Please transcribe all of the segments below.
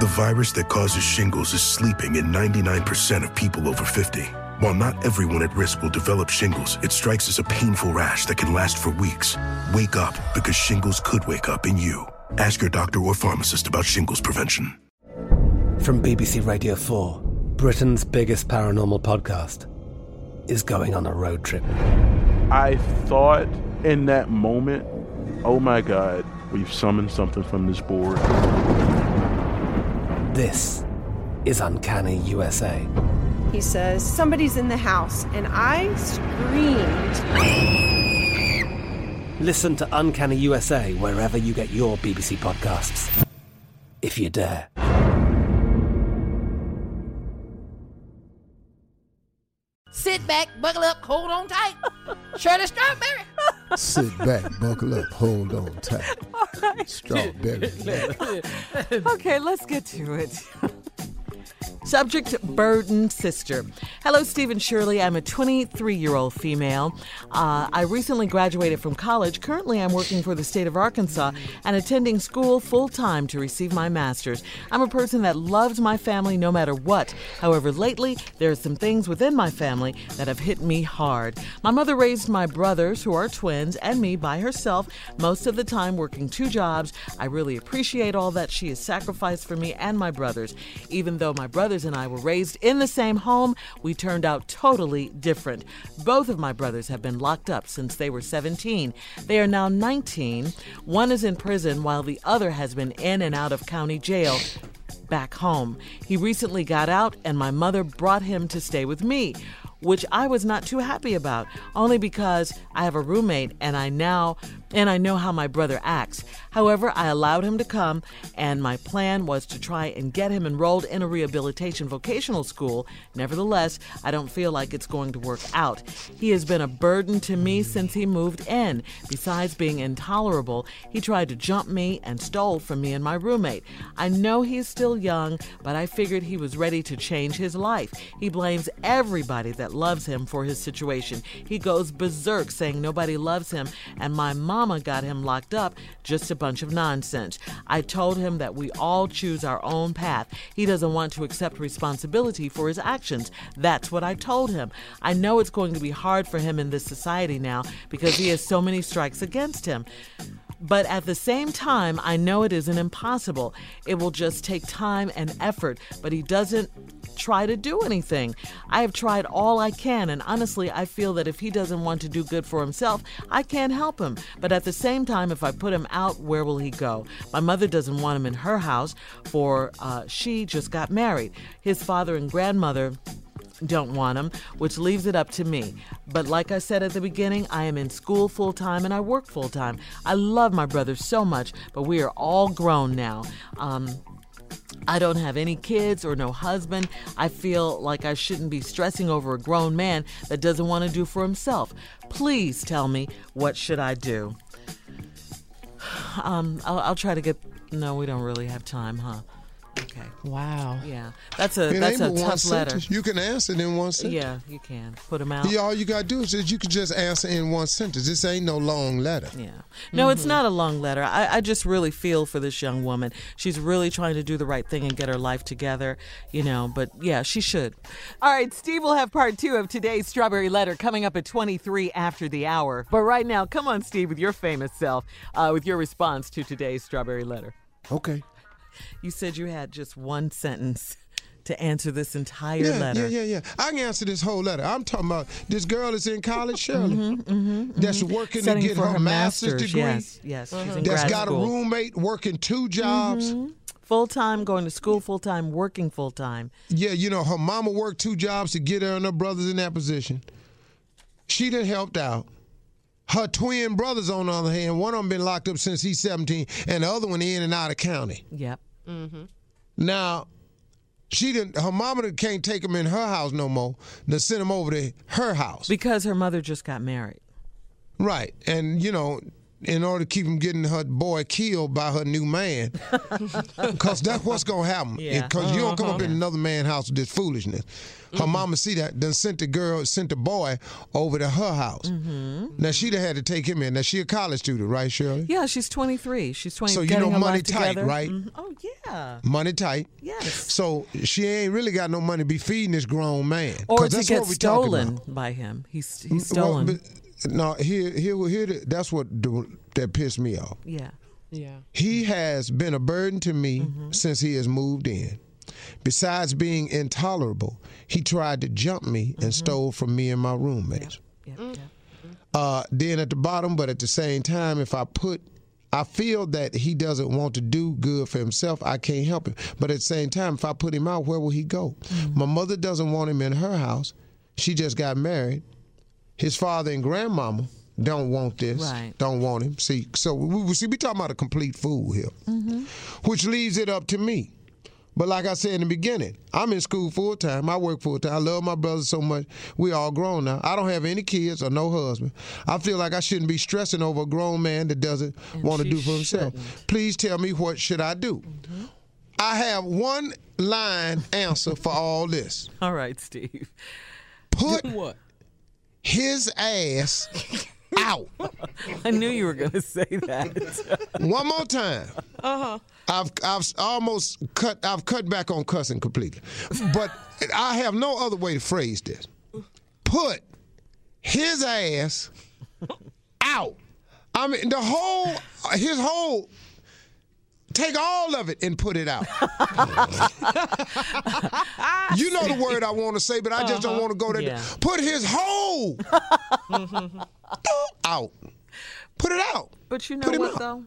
The virus that causes shingles is sleeping in 99% of people over 50. While not everyone at risk will develop shingles, it strikes as a painful rash that can last for weeks. Wake up because shingles could wake up in you. Ask your doctor or pharmacist about shingles prevention. From BBC Radio 4, Britain's biggest paranormal podcast is going on a road trip. I thought in that moment, oh my God, we've summoned something from this board. This is Uncanny USA. He says, Somebody's in the house, and I screamed. Listen to Uncanny USA wherever you get your BBC podcasts, if you dare. Sit back, buckle up, hold on tight. Shirley Strawberry. Sit back, buckle up, hold on tight. Strawberry. okay, let's get to it. Subject burden sister. Hello, Steve and Shirley. I'm a 23 year old female. Uh, I recently graduated from college. Currently, I'm working for the state of Arkansas and attending school full time to receive my master's. I'm a person that loves my family no matter what. However, lately, there are some things within my family that have hit me hard. My mother raised my brothers, who are twins, and me by herself, most of the time working two jobs. I really appreciate all that she has sacrificed for me and my brothers. Even though my brothers and I were raised in the same home, we turned out totally different. Both of my brothers have been locked up since they were 17. They are now 19. One is in prison while the other has been in and out of county jail back home. He recently got out, and my mother brought him to stay with me which I was not too happy about, only because I have a roommate and I now and I know how my brother acts. However, I allowed him to come, and my plan was to try and get him enrolled in a rehabilitation vocational school. Nevertheless, I don't feel like it's going to work out. He has been a burden to me since he moved in. Besides being intolerable, he tried to jump me and stole from me and my roommate. I know he's still young, but I figured he was ready to change his life. He blames everybody that loves him for his situation. He goes berserk saying nobody loves him, and my mama got him locked up, just a bunch of nonsense. I told him that we all choose our own path. He doesn't want to accept responsibility for his actions. That's what I told him. I know it's going to be hard for him in this society now because he has so many strikes against him. But at the same time, I know it isn't impossible. It will just take time and effort, but he doesn't try to do anything. I have tried all I can, and honestly, I feel that if he doesn't want to do good for himself, I can't help him. But at the same time, if I put him out, where will he go? My mother doesn't want him in her house, for uh, she just got married. His father and grandmother don't want him, which leaves it up to me. But like I said at the beginning, I am in school full time and I work full time. I love my brother so much, but we are all grown now. Um, I don't have any kids or no husband. I feel like I shouldn't be stressing over a grown man that doesn't want to do for himself. Please tell me what should I do? Um, I'll, I'll try to get. No, we don't really have time, huh? Okay. Wow. Yeah, that's a It that's ain't a but one tough letter. sentence. You can answer it in one sentence. Yeah, you can put them out. Yeah, all you gotta do is just, you can just answer in one sentence. This ain't no long letter. Yeah. No, it's not a long letter. I, I just really feel for this young woman. She's really trying to do the right thing and get her life together, you know, but yeah, she should. All right, Steve will have part two of today's Strawberry Letter coming up at 23 after the hour. But right now, come on, Steve, with your famous self, uh, with your response to today's Strawberry Letter. Okay. You said you had just one sentence to answer this entire Yeah, letter. yeah, yeah, yeah. I can answer this whole letter. I'm talking about this girl is in college, Shirley, mm-hmm, mm-hmm, that's mm-hmm. working Mm-hmm, Studying to get her, her master's, master's, degree. yes, yes, she's in That's got school. a roommate working two jobs. Full time, going to school full time, working full time. Yeah, you know, her mama worked two jobs to get her and her brothers in that position. She done helped out. Her twin brothers, on the other hand, one of them been locked up since he's 17, and the other one in and out of county. Yep. Mm-hmm. Now, she didn't. Her mama can't take him in her house no more. They send him over to her house. Because her mother just got married. Right, and you know, in order to keep him getting her boy killed by her new man, because that's what's gonna happen. Yeah. Because you don't come up in uh-huh. another man's house with this foolishness. Her mm-hmm. mama see that, then sent the girl, sent the boy over to her house. Mm-hmm. Now she'd have had to take him in. Now she a college student, right, Shirley? Yeah, she's 23. She's 20. So you know money tight, together. right? Mhm. Oh yeah. Money tight. Yes. So she ain't really got no money to be feeding this grown man. Or to that's get stolen by him. He's he's Well, stolen. but- no, here, here, here. the- That's what the, that pissed me off. yeah. Yeah. He has been a burden to me Mm-hmm. since he has moved in. Besides being intolerable, he tried to jump me Mm-hmm. and stole from me and my roommates. Yeah. Mm. yeah. Uh, then at the bottom, but at the same time, if I put, I feel that he doesn't want to do good for himself. I can't help him. But at the same time, if I put him out, where will he go? Mm-hmm. My mother doesn't want him in her house. She just got married. His father and grandmama don't want this. Right. Don't want him. See, so we, we see we talking about a complete fool here, mm-hmm. which leaves it up to me. But like I said in the beginning, I'm in school full time. I work full time. I love my brother so much. We all grown now. I don't have any kids or no husband. I feel like I shouldn't be stressing over a grown man that doesn't want to do for himself. shouldn't. Please tell me what should I do? Mm-hmm. I have one line answer for all this. All right, Steve. Put What? His ass out. I knew you were going to say that. One more time. Uh-huh. I've I've almost cut I've cut back on cussing completely. But I have no other way to phrase this. Put his ass out. I mean the whole his whole Take all of it and put it out. you know the word I want to say, but I just don't uh-huh. want to go there. Yeah. Put his whole out. Put it out. But you know Put what, though?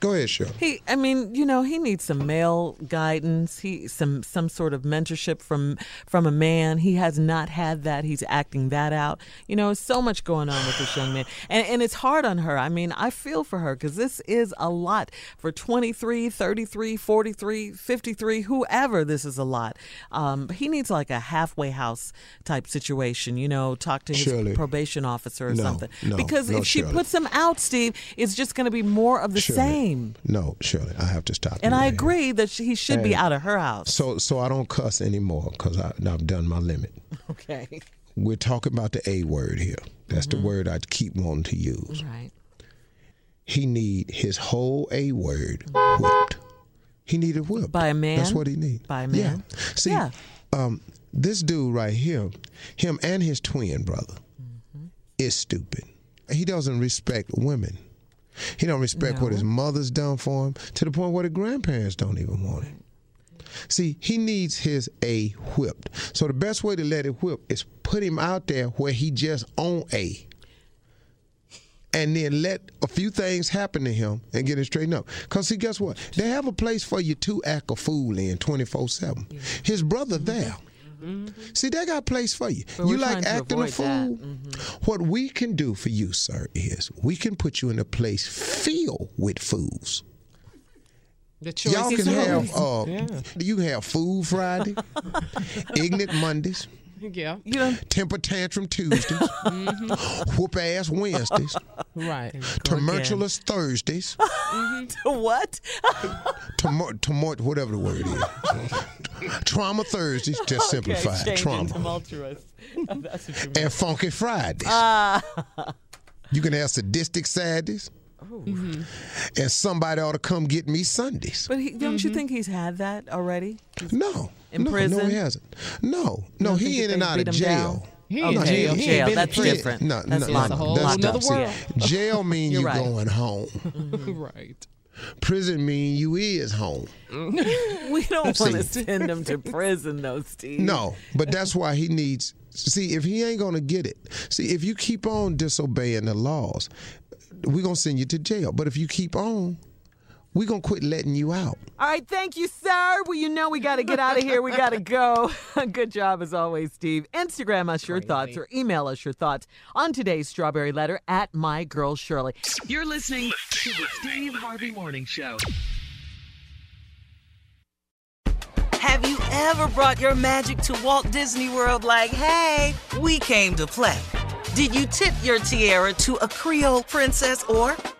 Go ahead, Shirley. He, I mean, you know, he needs some male guidance. He some some sort of mentorship from from a man. He has not had that. He's acting that out. You know, so much going on with this young man, and and it's hard on her. I mean, I feel for her because this is a lot for 23, 33, 43, 53, whoever. This is a lot. Um, he needs like a halfway house type situation. You know, talk to his Shirley. probation officer or No, something. no, because no, if she Shirley. puts him out, Steve, it's just going to be more of the Shirley. same. No, Shirley, I have to stop. And I agree that he should be out of her house. So, so I don't cuss anymore because I've done my limit. Okay. We're talking about the A word here. That's Mm-hmm. the word I keep wanting to use. Right. He need his whole A word whipped. He needed whipped By a man? That's what he need. By a man? Yeah. See, Yeah. um, this dude right here, him and his twin brother, Mm-hmm. is stupid. He doesn't respect women. He don't respect what his mother's done for him to the point where the grandparents don't even want him. See, he needs his A whipped. So the best way to let it whip is put him out there where he just on A. And then let a few things happen to him and get it straightened up. Because see, guess what? They have a place for you to act a fool in 24 7. His brother there. See, they got a place for you. But you like acting a fool? that. What we can do for you, sir, is we can put you in a place filled with fools The Y'all can have uh, Yeah. you have food Friday, ignorant Mondays, Yeah. You know, temper tantrum Tuesdays, mm-hmm. whoop ass Wednesdays, Right. tumultuous Thursdays, mm-hmm. what? tumor, tumor, whatever the word is, trauma Thursdays, just simplified okay, trauma, tumultuous. That's what you mean. and funky Fridays. Ah. You can have sadistic Saturdays. Mm-hmm. And somebody ought to come get me Sundays. but he, don't you think he's had that already? No. In no, prison? No, he hasn't. No. No, don't he think in and out of jail. down? He Oh, jail. he- He jail, ain't been that's different. No, That's no, lots no, of- no, that's Another see, world. Jail mean You're you right. going home. right. Prison mean you is home. We don't want to send him to prison, though, Steve. No, but that's why he needs. See, if he ain't gonna get it, see, if you keep on disobeying the laws, we're gonna send you to jail. But if you keep on, we're gonna quit letting you out. All right, thank you, sir. Well, you know we got to get out of here. We got to go. Good job as always, Steve. Instagram us your thoughts or email us your thoughts on today's Strawberry Letter at My Girl Shirley. You're listening to the Steve Harvey Morning Show. Have you ever brought your magic to Walt Disney World like, hey, we came to play? Did you tip your tiara to a Creole princess or